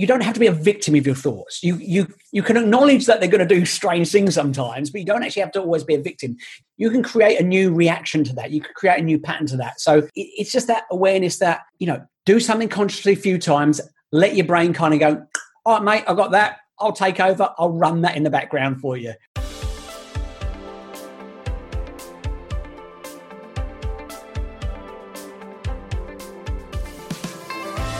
you don't have to be a victim of your thoughts. You you you can acknowledge that they're going to do strange things sometimes, but you don't actually have to always be a victim. You can create a new reaction to that. You can create a new pattern to that. So it, it's just that awareness that you know do something consciously a few times. Let your brain kind of go, all right, mate, I got that. I'll take over. I'll run that in the background for you.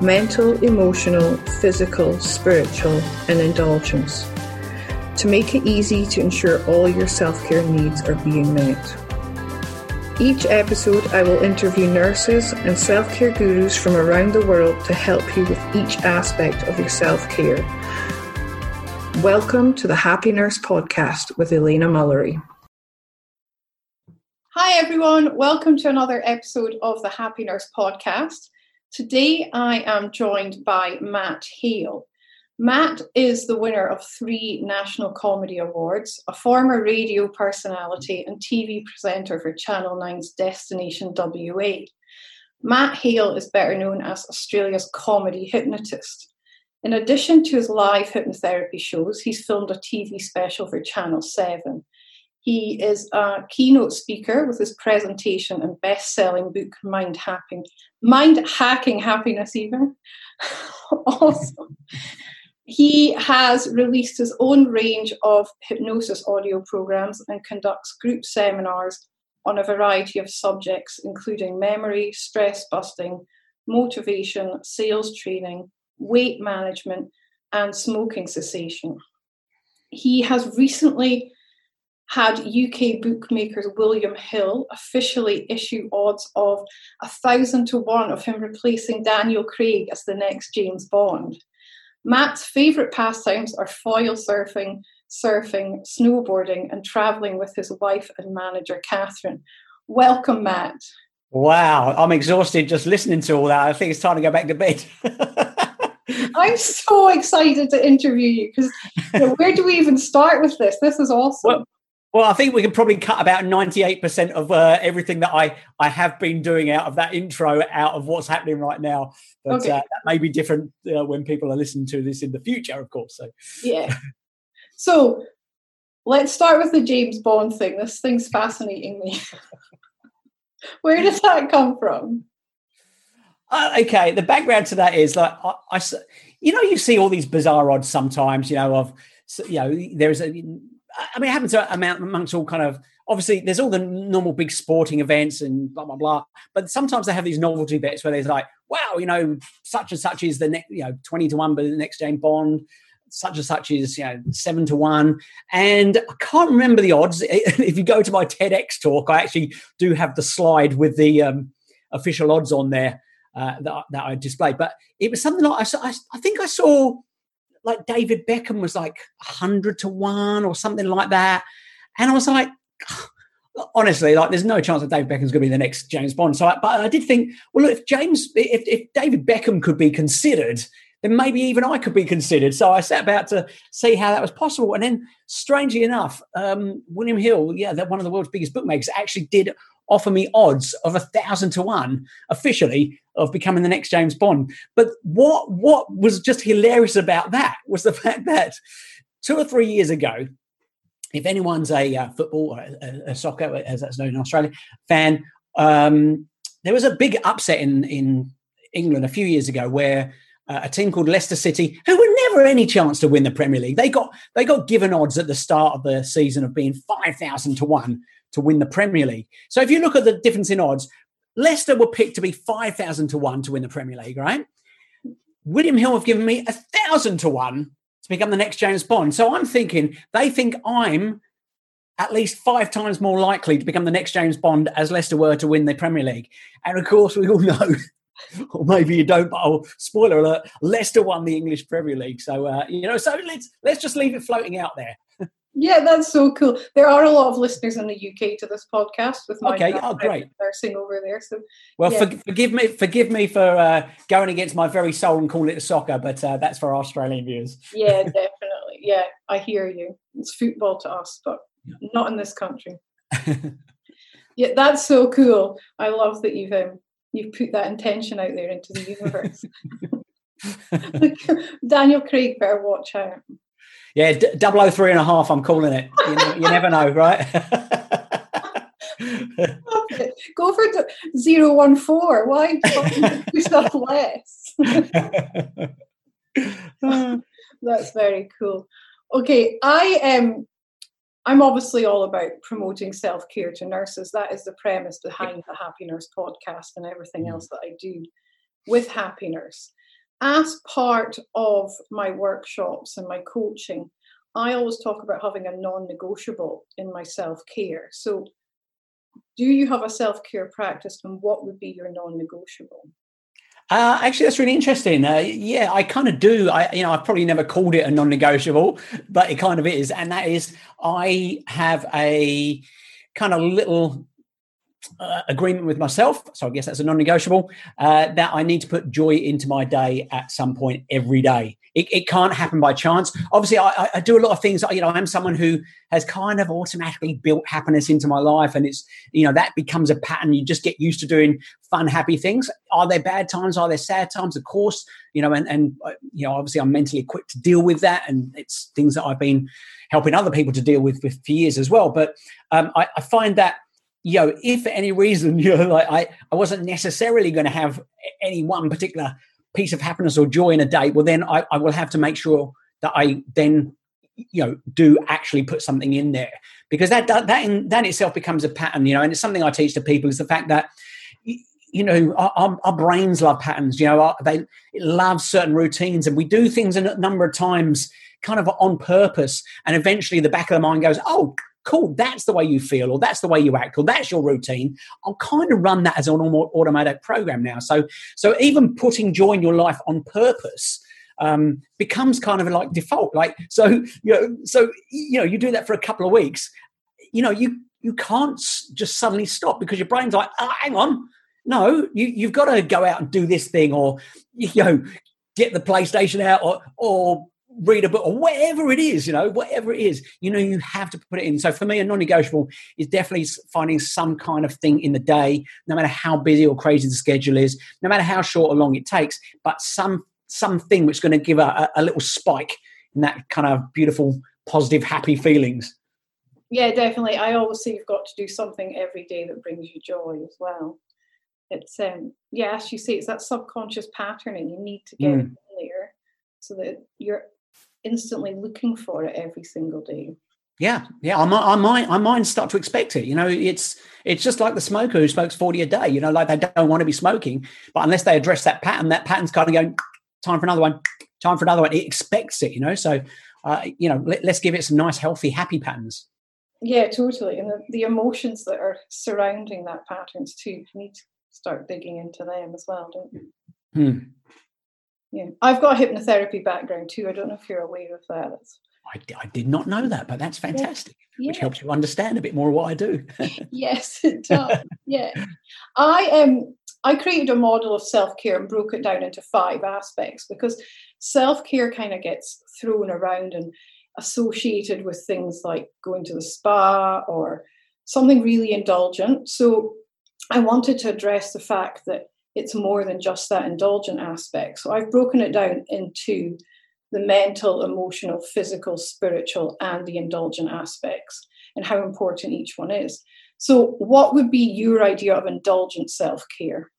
mental, emotional, physical, spiritual, and indulgence to make it easy to ensure all your self care needs are being met. Each episode, I will interview nurses and self care gurus from around the world to help you with each aspect of your self care. Welcome to the Happy Nurse Podcast with Elaina Mullery. Hi, everyone. Welcome to another episode of the Happy Nurse Podcast. Today I am joined by Matt Hale. Matt is the winner of three National Comedy Awards, a former radio personality and TV presenter for Channel 9's Destination WA. Matt Hale is better known as Australia's comedy hypnotist. In addition to his live hypnotherapy shows, he's filmed a TV special for Channel 7. He is a keynote speaker with his presentation and best-selling book Mind Hacking, Mind Hacking Happiness even. awesome. He has released his own range of hypnosis audio programs and conducts group seminars on a variety of subjects, including memory, stress busting, motivation, sales training, weight management, and smoking cessation. He has recently had UK bookmakers William Hill officially issue odds of a thousand to one of him replacing Daniel Craig as the next James Bond. Matt's favourite pastimes are foil surfing, surfing, snowboarding, and travelling with his wife and manager, Catherine. Welcome, Matt. Wow, I'm exhausted just listening to all that. I think it's time to go back to bed. I'm so excited to interview you because you know, where do we even start with this? This is awesome. Well, well, I think we can probably cut about 98% of uh, everything that I, I have been doing out of that intro out of what's happening right now. But okay. uh, that may be different uh, when people are listening to this in the future, of course. So Yeah. So let's start with the James Bond thing. This thing's fascinating me. Where does that come from? Uh, okay, the background to that is like I, I, you know, you see all these bizarre odds sometimes. You know, of you know, there's a I mean, it happens amount amongst all kind of obviously there's all the normal big sporting events and blah blah blah. But sometimes they have these novelty bets where there's like, wow, you know, such and such is the next, you know, twenty to one, but the next James Bond, such and such is you know seven to one. And I can't remember the odds. if you go to my TEDx talk, I actually do have the slide with the um, official odds on there uh, that, that I displayed. But it was something like I, I think I saw like David Beckham was like 100 to 1 or something like that. And I was like, honestly, like there's no chance that David Beckham's going to be the next James Bond. So, I, but I did think, well, look, if James, if, if David Beckham could be considered, then maybe even I could be considered. So I set about to see how that was possible. And then, strangely enough, um, William Hill, yeah, that one of the world's biggest bookmakers, actually did offer me odds of a thousand to one officially of becoming the next James Bond. But what what was just hilarious about that was the fact that two or three years ago, if anyone's a uh, football a, a, soccer, as that's known in Australia, fan, um, there was a big upset in in England a few years ago where uh, a team called Leicester City, who were never any chance to win the Premier League. They got they got given odds at the start of the season of being five thousand to one to win the Premier League. So if you look at the difference in odds, Leicester were picked to be five thousand to one to win the Premier League, right? William Hill have given me a thousand to one to become the next James Bond. So I'm thinking they think I'm at least five times more likely to become the next James Bond as Leicester were to win the Premier League. And of course, we all know, or maybe you don't, but oh, spoiler alert: Leicester won the English Premier League. So uh, you know, so let's let's just leave it floating out there. Yeah, that's so cool. There are a lot of listeners in the UK to this podcast with my okay. Oh, great nursing over there. So, well, yeah. for, forgive me, forgive me for uh, going against my very soul and calling it soccer, but uh, that's for Australian viewers. Yeah, definitely. Yeah, I hear you. It's football to us, but not in this country. yeah, that's so cool. I love that you've um, you've put that intention out there into the universe. Daniel Craig better watch out. Yeah, d- 003 and a half, I'm calling it. You, know, you never know, right? Go for zero one four. Why do stuff less? That's very cool. Okay, I am I'm obviously all about promoting self care to nurses. That is the premise behind the Happy Nurse podcast and everything mm. else that I do with Happy Nurse. As part of my workshops and my coaching, I always talk about having a non negotiable in my self care. So, do you have a self care practice and what would be your non negotiable? Uh, actually, that's really interesting. Uh, yeah, I kind of do. I, you know, I've probably never called it a non-negotiable, but it kind of is, and that is I have a kind of little uh, agreement with myself. So I guess that's a non-negotiable uh, that I need to put joy into my day at some point every day. It, it can't happen by chance. Obviously, I, I, do a lot of things. You know, I'm someone who has kind of automatically built happiness into my life, and it's you know that becomes a pattern. You just get used to doing fun, happy things. Are there bad times? Are there sad times? Of course, you know, and and uh, you know, obviously, I'm mentally equipped to deal with that, and it's things that I've been helping other people to deal with, with for years as well. But um, I, I find that you know, if for any reason, you know, like I, I wasn't necessarily going to have any one particular piece of happiness or joy in a day, well, then I, I will have to make sure that I then, you know, do actually put something in there. Because that that that in, that itself becomes a pattern, you know, and it's something I teach to people is the fact that you know our, our, brains love patterns you know they love certain routines and we do things a number of times kind of on purpose and eventually the back of the mind goes oh cool, that's the way you feel, or that's the way you act, or that's your routine. I'll kind of run that as an automatic program now. So, so even putting joy in your life on purpose um, becomes kind of like default. Like, so you know, so you know, you do that for a couple of weeks. You know, you you can't just suddenly stop because your brain's like, oh, hang on, no, you you've got to go out and do this thing, or you know, get the PlayStation out, or or read a book or whatever it is, you know, whatever it is, you know, you have to put it in. So for me, a non-negotiable is definitely finding some kind of thing in the day, no matter how busy or crazy the schedule is, no matter how short or long it takes, but some something which is going to give a, a little spike in that kind of beautiful, positive, happy feelings. Yeah, definitely. I always say you've got to do something every day that brings you joy as well. It's um yeah, as you say, it's that subconscious patterning. You need to get mm. there so that you're instantly looking for it every single day. Yeah, yeah. Our mind, our minds start to expect it. You know, it's it's just like the smoker who smokes forty a day. You know, like they don't want to be smoking, but unless they address that pattern, that pattern's kind of going time for another one, time for another one. It expects it. You know, so uh, you know, let, us give it some nice, healthy, happy patterns. Yeah, totally. And the, the emotions that are surrounding that patterns too. You need to start digging into them as well, don't you? Hmm. Yeah, I've got a hypnotherapy background too. I don't know if you're aware of that. I, I did not know that, but that's fantastic, yeah. which helps you understand a bit more what I do. yes, it does. yeah, I um I created a model of self care and broke it down into five aspects because self care kind of gets thrown around and associated with things like going to the spa or something really indulgent. So I wanted to address the fact that it's more than just that indulgent aspect. So I've broken it down into the mental, emotional, physical, spiritual, and the indulgent aspects and how important each one is. So, what would be your idea of indulgent self care?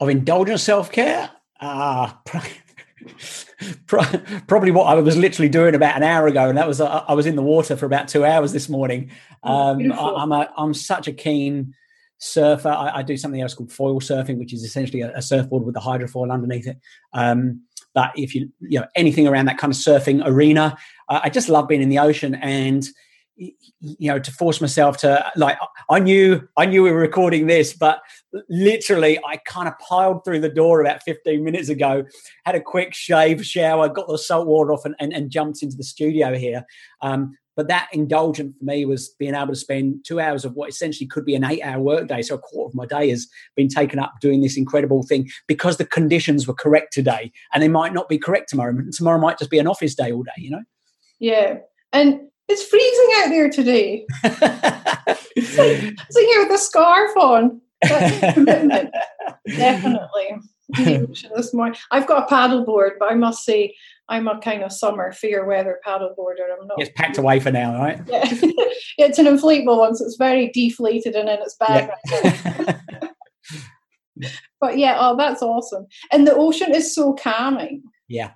Of indulgent self care? Ah, probably what I was literally doing about an hour ago, and that was uh, I was in the water for about two hours this morning. Oh, um, I, am a I'm such a keen surfer. I, I, do something else called foil surfing, which is essentially a, a surfboard with a hydrofoil underneath it. Um, but if you you know anything around that kind of surfing arena, uh, I just love being in the ocean and you know to force myself to like i knew i knew we were recording this but literally i kind of piled through the door about 15 minutes ago had a quick shave shower got the salt water off and, and, and jumped into the studio here um, but that indulgent for me was being able to spend two hours of what essentially could be an eight hour workday. So a quarter of my day has been taken up doing this incredible thing because the conditions were correct today and they might not be correct tomorrow. Tomorrow might just be an office day all day, you know? Yeah. And it's freezing out there today. it's like, sitting here with a scarf on. Definitely. this morning. I've got a paddle board, but I must say I'm a kind of summer fair weather paddleboarder. I'm not. It's packed away for now, right? Yeah, it's an inflatable one, so it's very deflated and in its bag. Yeah. but yeah, oh, that's awesome. And the ocean is so calming. Yeah.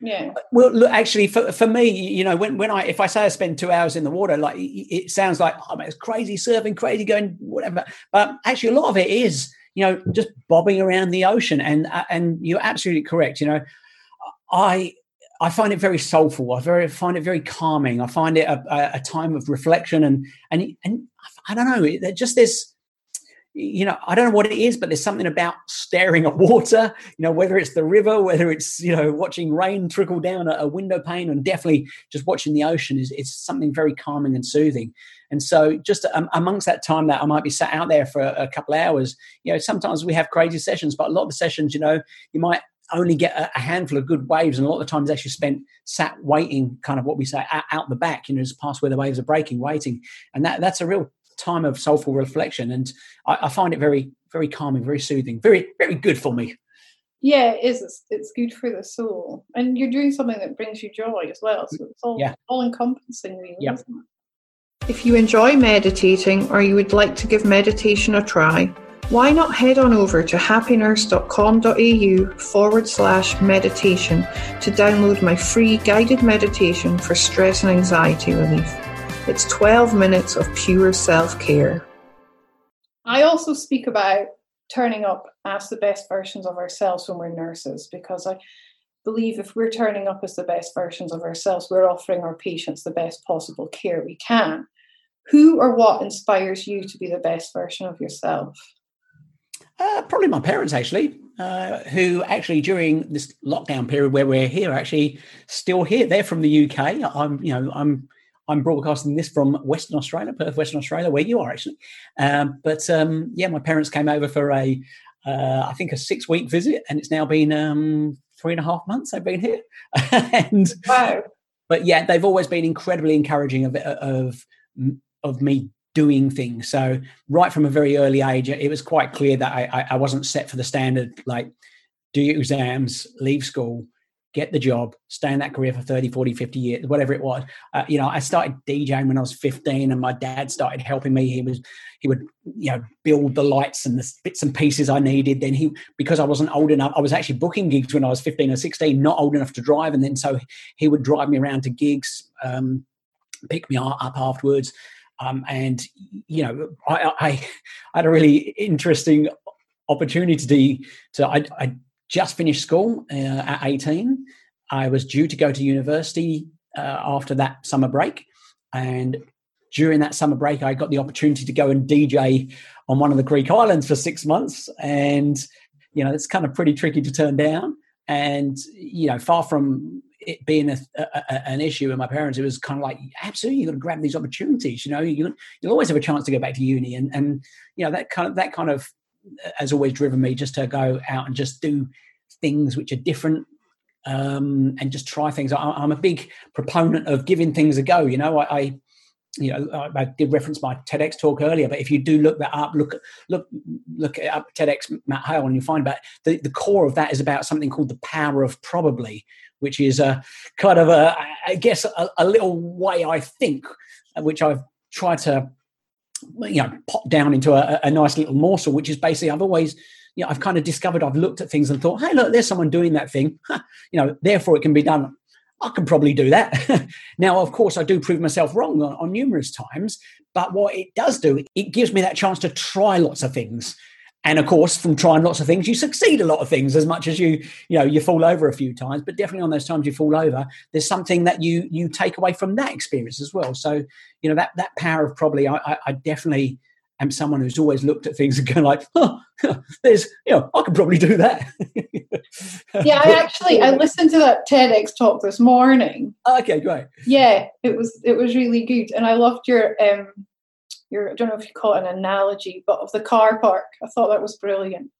Yeah. Well, look, actually, for, for me, you know, when, when I if I say I spend two hours in the water, like it sounds like oh, man, it's crazy surfing, crazy going, whatever. But actually, a lot of it is, you know, just bobbing around the ocean. And uh, and you're absolutely correct. You know, I I find it very soulful. I very find it very calming. I find it a, a time of reflection and and and I don't know. Just this you know, I don't know what it is, but there's something about staring at water, you know, whether it's the river, whether it's, you know, watching rain trickle down a, window pane and definitely just watching the ocean is, is something very calming and soothing. And so just um, amongst that time that I might be sat out there for a, a couple hours, you know, sometimes we have crazy sessions, but a lot of the sessions, you know, you might only get a, a handful of good waves and a lot of the times actually spent sat waiting kind of what we say out, out the back you know just past where the waves are breaking waiting and that that's a real time of soulful reflection, and I, I find it very, very calming, very soothing, very, very good for me. Yeah, it is. It's, it's good for the soul, and you're doing something that brings you joy as well. So it's all yeah. all encompassing, really. Yeah. If you enjoy meditating, or you would like to give meditation a try, why not head on over to happynurse.com.au forward slash meditation to download my free guided meditation for stress and anxiety relief. It's 12 minutes of pure self care. I also speak about turning up as the best versions of ourselves when we're nurses because I believe if we're turning up as the best versions of ourselves, we're offering our patients the best possible care we can. Who or what inspires you to be the best version of yourself? Uh, probably my parents, actually, uh, who actually during this lockdown period where we're here, actually still here. They're from the UK. I'm, you know, I'm I'm broadcasting this from Western Australia, Perth, Western Australia, where you are actually. Um, but um, yeah, my parents came over for a, uh, I think, a six week visit, and it's now been um, three and a half months they've been here. and wow. But yeah, they've always been incredibly encouraging of of of me doing things. So right from a very early age, it was quite clear that I, I wasn't set for the standard like do your exams, leave school, get the job, stay in that career for 30, 40, 50 years, whatever it was. Uh, you know, I started DJing when I was 15 and my dad started helping me. He was, he would, you know, build the lights and the bits and pieces I needed. Then he, because I wasn't old enough, I was actually booking gigs when I was 15 or 16, not old enough to drive. And then so he would drive me around to gigs, um, pick me up afterwards. Um, and, you know, I, I, I had a really interesting opportunity to, I, I just finished school uh, at 18. I was due to go to university uh, after that summer break. And during that summer break, I got the opportunity to go and DJ on one of the Greek islands for six months. And, you know, it's kind of pretty tricky to turn down. And, you know, far from it being a, a, an issue with my parents, it was kind of like, absolutely, you've got to grab these opportunities. You know, you, will always have a chance to go back to uni. And, and, you know, that kind of, that kind of has always driven me just to go out and just do things which are different um, and just try things. I, am a big proponent of giving things a go. You know, I, I you know, I, did reference my TEDx talk earlier, but if you do look that up, look look look at up TEDx Matt Hale, and you'll find about the, the core of that is about something called the power of probably, which is a kind of a I guess a, a little way I think, which I've tried to you know pop down into a, a nice little morsel, which is basically I've always you know, I've kind of discovered I've looked at things and thought, hey, look, there's someone doing that thing. you know, therefore it can be done. I can probably do that. now, of course, I do prove myself wrong on, on numerous times, but what it does do, it gives me that chance to try lots of things and of course from trying lots of things you succeed a lot of things as much as you you know you fall over a few times but definitely on those times you fall over there's something that you you take away from that experience as well so you know that that power of probably i, I definitely am someone who's always looked at things and going like oh there's you know i could probably do that yeah i actually i listened to that tedx talk this morning okay great yeah it was it was really good and i loved your um your I don't know if you call it an analogy, but of the car park. I thought that was brilliant.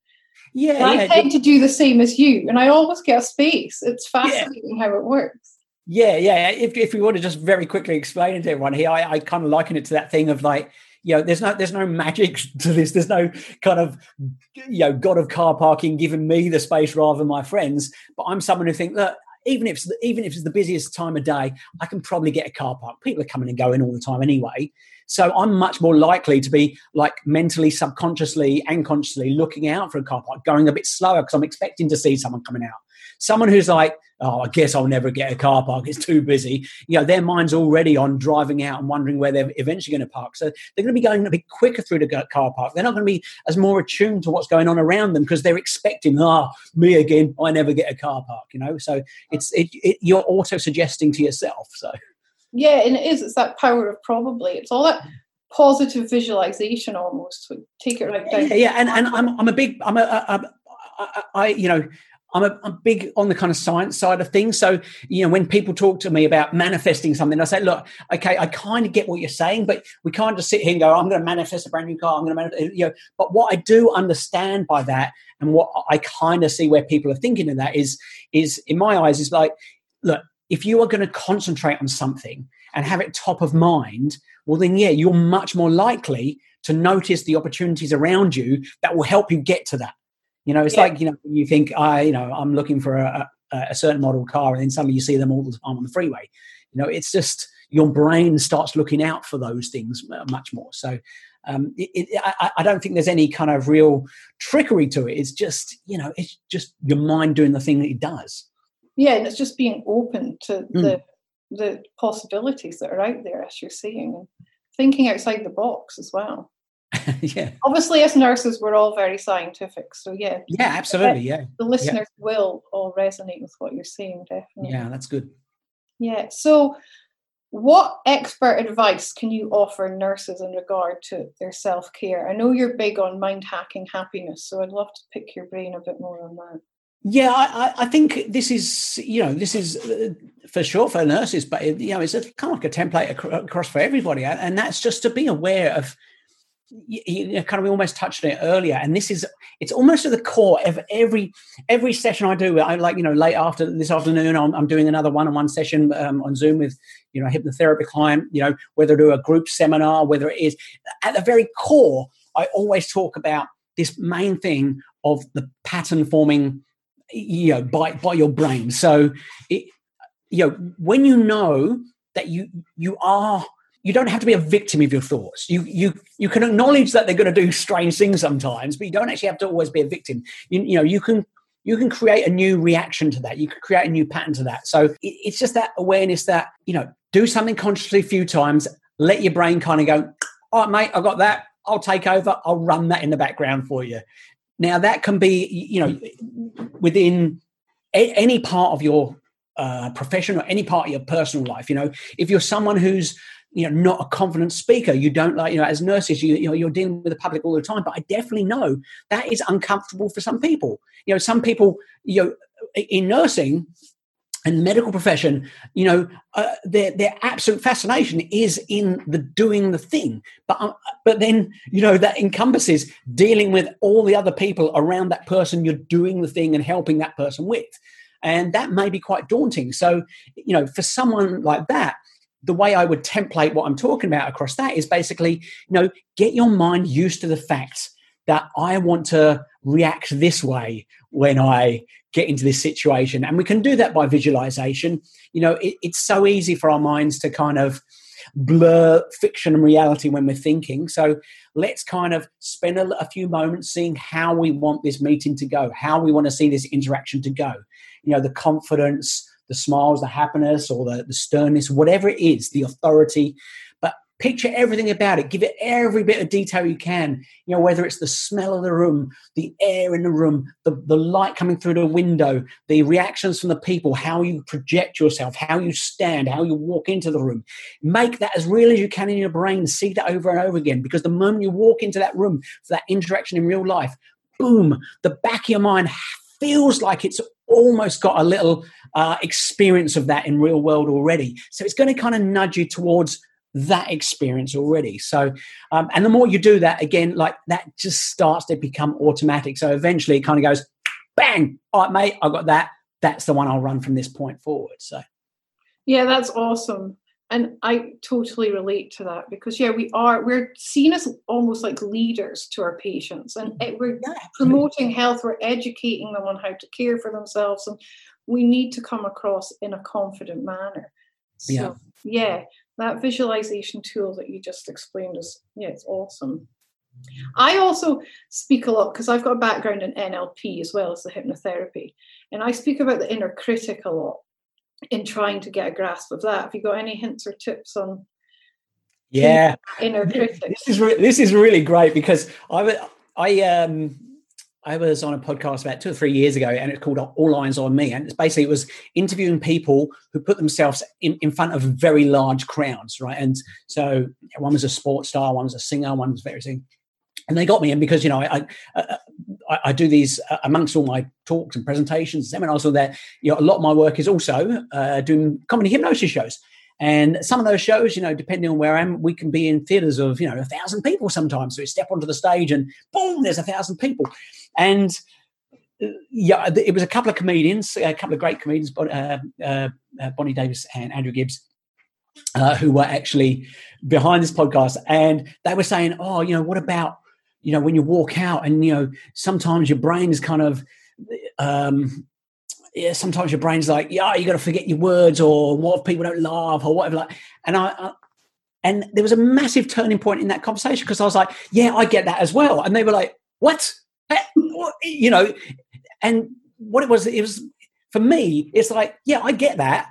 Yeah, yeah I tend to do the same as you, and I always get a space. It's fascinating yeah. how it works. Yeah, yeah. If if we want to just very quickly explain it to everyone here, I, I kind of liken it to that thing of like, you know, there's no there's no magic to this. There's no kind of you know god of car parking giving me the space rather than my friends. But I'm someone who think that even if even if it's the busiest time of day, I can probably get a car park. People are coming and going all the time anyway. So I'm much more likely to be like mentally, subconsciously, and consciously looking out for a car park, going a bit slower because I'm expecting to see someone coming out. Someone who's like, oh, I guess I'll never get a car park. It's too busy. You know, their mind's already on driving out and wondering where they're eventually going to park. So they're going to be going a bit quicker through the car park. They're not going to be as more attuned to what's going on around them because they're expecting, ah, oh, me again. I never get a car park. You know, so it's it, it, you're auto suggesting to yourself. So yeah, and it is. It's that power of probably. It's all that positive visualization almost. Take it right down. Yeah, yeah. and and I'm I'm a big I'm a, a, a I, I you know. I'm a, I'm big on the kind of science side of things. So, you know, when people talk to me about manifesting something, I say, look, okay, I kind of get what you're saying, but we can't just sit here and go, I'm going to manifest a brand new car. I'm going to manifest, you know, but what I do understand by that and what I kind of see where people are thinking of that is, is in my eyes, is like, look, if you are going to concentrate on something and have it top of mind, well, then, yeah, you're much more likely to notice the opportunities around you that will help you get to that. You know, it's yeah. like, you know, you think, I, you know, I'm looking for a, a, a certain model car, and then suddenly you see them all the time on the freeway. You know, it's just your brain starts looking out for those things much more. So, um, it, it, I, I, don't think there's any kind of real trickery to it. It's just, you know, it's just your mind doing the thing that it does yeah, and it's just being open to mm. the the possibilities that are out there, as you're saying, and thinking outside the box as well. yeah. Obviously, as nurses, we're all very scientific, so yeah. Yeah, absolutely. Yeah. The listeners yeah. will all resonate with what you're saying, definitely. Yeah, that's good. Yeah. So, what expert advice can you offer nurses in regard to their self care? I know you're big on mind hacking happiness, so I'd love to pick your brain a bit more on that. Yeah, I, I, think this is, you know, this is uh, for sure for nurses, but it, you know, it's a, kind of like a template across for everybody, and that's just to be aware of. You, kind of we almost touched on it earlier, and this is it's almost at the core of every every session I do. I like you know late after this afternoon, I'm, I'm doing another one-on-one session um, on Zoom with you know a hypnotherapy client. You know whether to do a group seminar, whether it is at the very core, I always talk about this main thing of the pattern forming you know by by your brain so it, you know when you know that you you are you don't have to be a victim of your thoughts. You you you can acknowledge that they're going to do strange things sometimes but you don't actually have to always be a victim. You, you know you can you can create a new reaction to that. You can create a new pattern to that. So it, it's just that awareness that you know do something consciously a few times let your brain kind of go all right mate i got that. I'll take over. I'll run that in the background for you. Now that can be, you know, within a- any part of your uh, profession or any part of your personal life. You know, if you're someone who's you know not a confident speaker, you don't like you know as nurses you, you know you're dealing with the public all the time. But I definitely know that is uncomfortable for some people. You know, some people you know in nursing and medical profession, you know, uh, their their absolute fascination is in the doing the thing. But uh, but then you know that encompasses dealing with all the other people around that person you're doing the thing and helping that person with, and that may be quite daunting. So you know, for someone like that, the way I would template what I'm talking about across that is basically, you know, get your mind used to the fact that I want to react this way when I get into this situation. And we can do that by visualization. You know, it, it's so easy for our minds to kind of blur fiction and reality when we're thinking. So let's kind of spend a, a few moments seeing how we want this meeting to go, how we want to see this interaction to go. You know, the confidence, the smiles, the happiness, or the, the sternness, whatever it is, the authority. But picture everything about it. Give it every bit of detail you can. You know whether it's the smell of the room the air in the room the, the light coming through the window the reactions from the people how you project yourself how you stand how you walk into the room. Make that as real as you can in your brain. See that over and over again. Because the moment you walk into that room for that interaction in real life boom the back of your mind feels like it's almost got a little uh, experience of that in real world already so it's going to kind of nudge you towards that experience already. So, um, and the more you do that, again, like that just starts to become automatic. So eventually it kind of goes, bang, all right, mate, I got that. That's the one I'll run from this point forward. So, yeah, that's awesome. And I totally relate to that because, yeah, we are, we're seen as almost like leaders to our patients and it, we're yeah, promoting health, we're educating them on how to care for themselves. And we need to come across in a confident manner. So, yeah. yeah that visualization tool that you just explained is yeah it's awesome i also speak a lot because i've got a background in nlp as well as the hypnotherapy and i speak about the inner critic a lot in trying to get a grasp of that have you got any hints or tips on yeah inner critic this is re- this is really great because i i um I was on a podcast about two or three years ago, and it's called All Eyes on Me. And it's basically it was interviewing people who put themselves in, in front of very large crowds, right? And so one was a sports star, one was a singer, one was very sing. And they got me in because you know I I, I, do these uh, amongst all my talks and presentations, seminars, all that. You know, a lot of my work is also uh, doing comedy hypnosis shows. And some of those shows, you know, depending on where I am, we can be in theaters of, you know, a thousand people sometimes. So we step onto the stage and boom, there's a thousand people. And uh, yeah, it was a couple of comedians, a couple of great comedians, uh, uh, uh, Bonnie Davis and Andrew Gibbs, uh, who were actually behind this podcast. And they were saying, oh, you know, what about, you know, when you walk out and, you know, sometimes your brain is kind of, um, yeah, sometimes your brain's like, yeah, you got to forget your words, or what if people don't laugh, or whatever. Like, and I, I and there was a massive turning point in that conversation because I was like, yeah, I get that as well, and they were like, what? Eh, you know, and what it was, it was for me, it's like, yeah, I get that,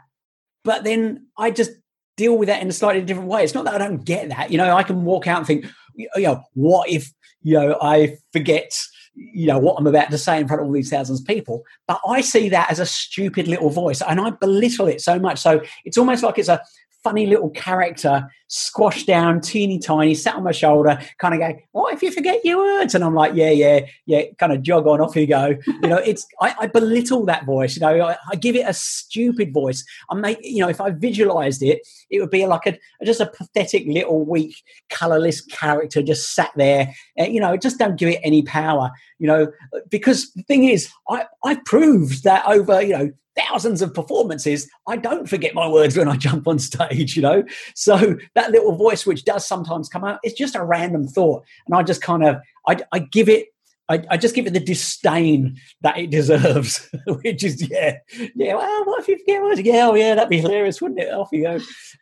but then I just deal with that in a slightly different way. It's not that I don't get that, you know, I can walk out and think, you know, what if, you know, I forget you know what I'm about to say in front of all these thousands of people. But I see that as a stupid little voice, and I belittle it so much. So it's almost like it's a funny little character squashed down, teeny tiny, sat on my shoulder, kind of go, What if you forget your words? And I'm like, Yeah, yeah, yeah, kind of jog on, off you go. You know, it's I, I belittle that voice, you know, I, I, give it a stupid voice. I make you know, if I visualized it, it would be like a just a pathetic little weak, colourless character just sat there. Uh, you know, just don't give it any power, you know, because the thing is, I, I proved that over, you know, thousands of performances, I don't forget my words when I jump on stage, you know? So that little voice, which does sometimes come out, it's just a random thought. And I just kind of, I, I give it, I, I, just give it the disdain that it deserves, which is, yeah, yeah, well, what if you forget words? Yeah, oh, yeah, that'd be hilarious, wouldn't it? Off you go.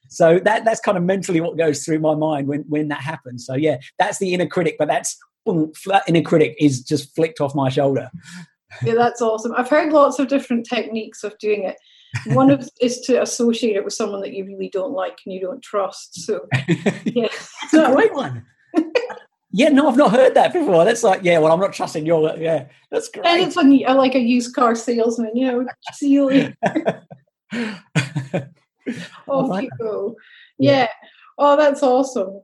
So that that's kind of mentally what goes through my mind when, when that happens. So, yeah, that's the inner critic, but that's boom, that inner critic is just flicked off my shoulder yeah, that's awesome. I've heard lots of different techniques of doing it. One of is to associate it with someone that you really don't like and you don't trust. So, yeah, that's a great one. yeah, no, I've not heard that before. That's like, yeah, well, I'm not trusting your. Yeah, that's great. And it's like, like a used car salesman, you know, see you Off like you go. Yeah. yeah. Oh, that's awesome.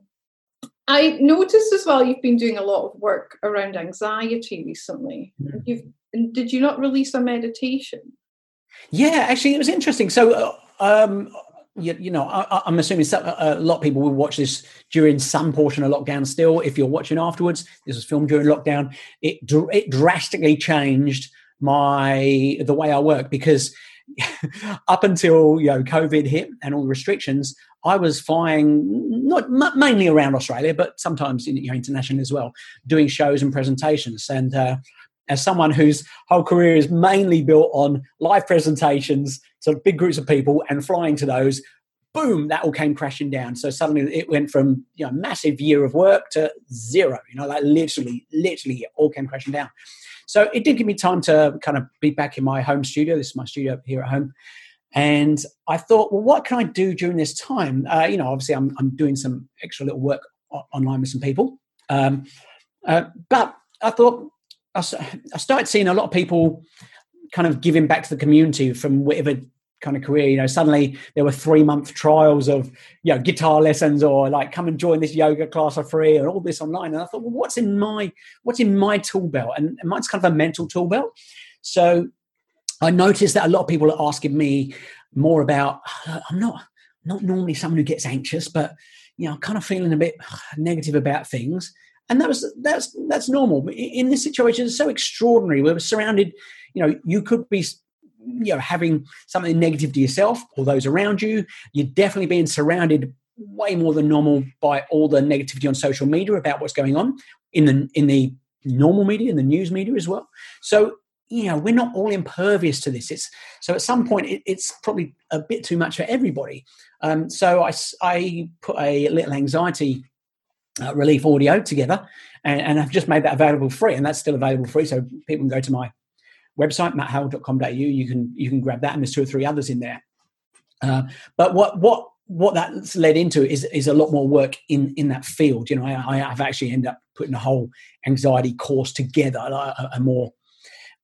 I noticed as well you've been doing a lot of work around anxiety recently. Mm. You've did you not release a meditation? Yeah, actually, it was interesting. So, uh, um, you, you, know, I, am assuming some, a lot of people will watch this during some portion of lockdown. Still, if you're watching afterwards, this was filmed during lockdown. It it drastically changed my the way I work because up until you know COVID hit and all the restrictions, I was flying not mainly around Australia, but sometimes you know, international as well, doing shows and presentations. And uh, as someone whose whole career is mainly built on live presentations to big groups of people and flying to those, boom, that all came crashing down. So suddenly it went from you know massive year of work to zero. You know, like literally, literally, it all came crashing down. So it did give me time to kind of be back in my home studio. This is my studio here at home. And I thought, well, what can I do during this time? Uh, you know, obviously, I'm, I'm doing some extra little work online with some people. Um, uh, but I thought, I, I started seeing a lot of people kind of giving back to the community from whatever kind of career. You know, suddenly there were three month trials of you know guitar lessons or like come and join this yoga class for free and all this online. And I thought, well, what's in my what's in my tool belt? And, mine's kind of a mental tool belt. So I noticed that a lot of people are asking me more about. I'm not not normally someone who gets anxious, but you know, I'm kind of feeling a bit negative about things. And that was that's that's normal. In this situation, it's so extraordinary. We were surrounded. You know, you could be you know having something negative to yourself or those around you you're definitely being surrounded way more than normal by all the negativity on social media about what's going on in the in the normal media and the news media as well so you know we're not all impervious to this it's so at some point it, it's probably a bit too much for everybody um, so I, I put a little anxiety uh, relief audio together and, and i've just made that available free and that's still available free so people can go to my website, matthale.com.au. You can you can grab that, and there's two or three others in there. Uh, but what what what that's led into is is a lot more work in in that field. You know, I, have actually ended up putting a whole anxiety course together, a, a more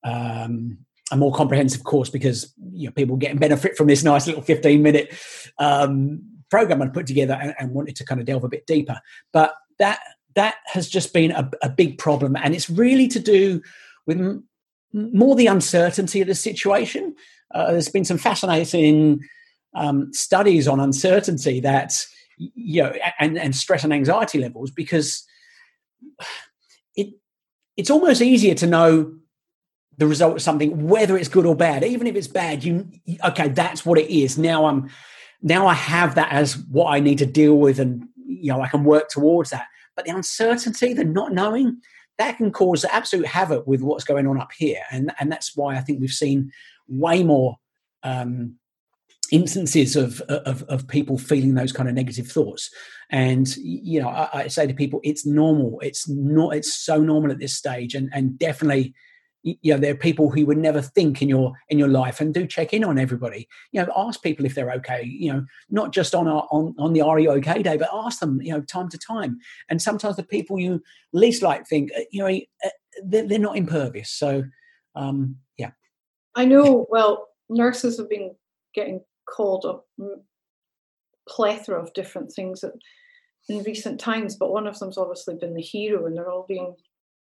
um, a more comprehensive course because you know people getting benefit from this nice little 15 minute um, program I put together and, and, wanted to kind of delve a bit deeper. But that that has just been a, a big problem, and it's really to do with more the uncertainty of the situation. Uh, there's been some fascinating um, studies on uncertainty that you know and, and stress and anxiety levels because it it's almost easier to know the result of something whether it's good or bad. Even if it's bad you okay that's what it is. Now i'm now i have that as what i need to deal with and you know i can work towards that but the uncertainty the not knowing that can cause absolute havoc with what's going on up here. And, and that's why I think we've seen way more um, instances of, of, of people feeling those kind of negative thoughts. And you know, I, I, say to people, it's normal. It's not. It's so normal at this stage, and and definitely you know there are people who would never think in your in your life and do check in on everybody. You know ask people if they're okay you know not just on our, on on the are you okay day but ask them you know time to time. And sometimes the people you least like think uh, you know uh, they're, they're not impervious. So um yeah. I know well nurses have been getting called a plethora of different things in recent times but one of them's obviously been the hero and they're all being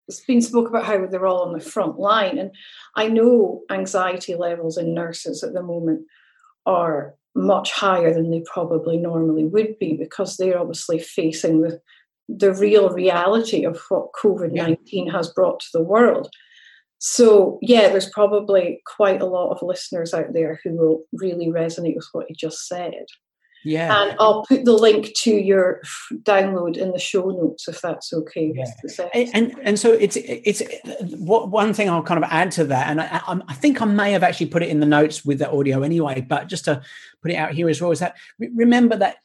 it's been spoke about how they're all on the front line. And I know anxiety levels in nurses at the moment are much higher than they probably normally would be because they're obviously facing the the real reality of what COVID 19 yeah. has brought to the world. So, yeah, there's probably quite a lot of listeners out there who will really resonate with what you just said. Yeah. And I'll put the link to your download in the show notes if that's okay. Yeah. And and so it's it's what one thing I'll kind of add to that, and I, I think I may have actually put it in the notes with the audio anyway, but just to put it out here as well is that remember that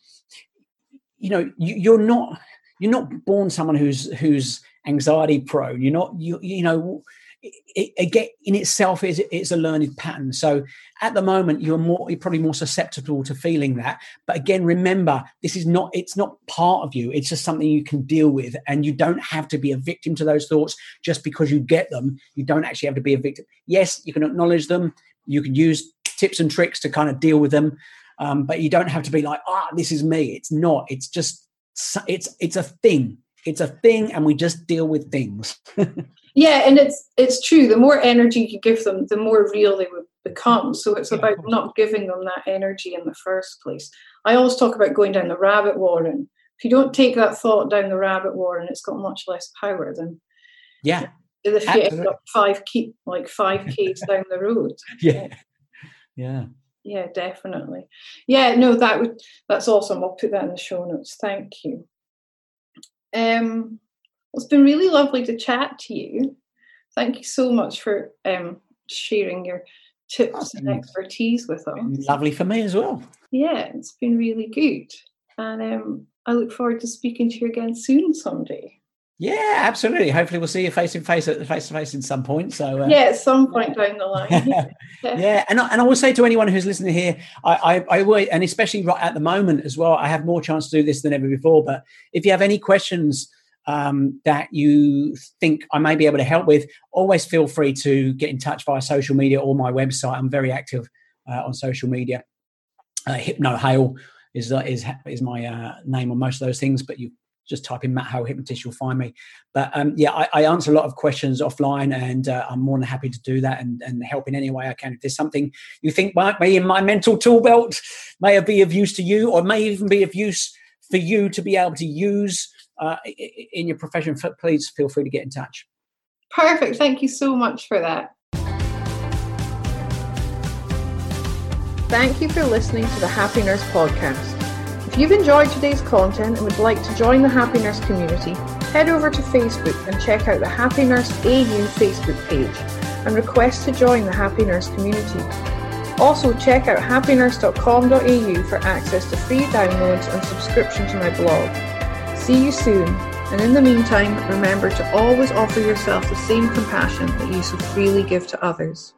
you know you, you're not you're not born someone who's who's anxiety prone. You're not you you know again in itself is it's a learned pattern. So at the moment you're more you're probably more susceptible to feeling that. But again remember this is not it's not part of you. It's just something you can deal with. And you don't have to be a victim to those thoughts just because you get them. You don't actually have to be a victim. Yes you can acknowledge them. You can use tips and tricks to kind of deal with them. Um, but you don't have to be like ah this is me. It's not. It's just it's it's a thing. It's a thing and we just deal with things yeah and it's it's true. The more energy you give them the more real they would become. So it's about not giving them that energy in the first place. I always talk about going down the rabbit warren. If you don't take that thought down the rabbit warren it's got much less power than yeah if you end up five keep like five k's down the road. Yeah. Yeah. Yeah definitely. Yeah no that would that's awesome. I'll put that in the show notes. Thank you. Um it's been really lovely to chat to you. Thank you so much for um, sharing your tips and expertise with us. Lovely for me as well. Yeah, it's been really good. And um, I look forward to speaking to you again soon someday. Yeah, absolutely. Hopefully, we'll see you face to face at face to face at some point. So uh, yeah, at some point down the line. Yeah, yeah. and I, and I will say to anyone who's listening here, I, I, I will, and especially right at the moment as well, I have more chance to do this than ever before. But if you have any questions um, that you think I may be able to help with, always feel free to get in touch via social media or my website. I'm very active uh, on social media. Uh, Hypno Hale is uh, is is my uh, name on most of those things, but you just type in Matt Hale Hypnotist, you'll find me. But um, yeah, I, I, answer a lot of questions offline, and uh, I'm more than happy to do that and, and help in any way I can. If there's something you think might be in my mental tool belt, may it be of use to you, or may even be of use for you to be able to use uh, in your profession, please feel free to get in touch. Perfect. Thank you so much for that. Thank you for listening to the Happy Nurse podcast. If you've enjoyed today's content and would like to join the Happy Nurse community, head over to Facebook and check out the Happy Nurse AU Facebook page and request to join the Happy Nurse community. Also, check out happynurse.com.au for access to free downloads and subscription to my blog. See you soon, and in the meantime, remember to always offer yourself the same compassion that you so freely give to others.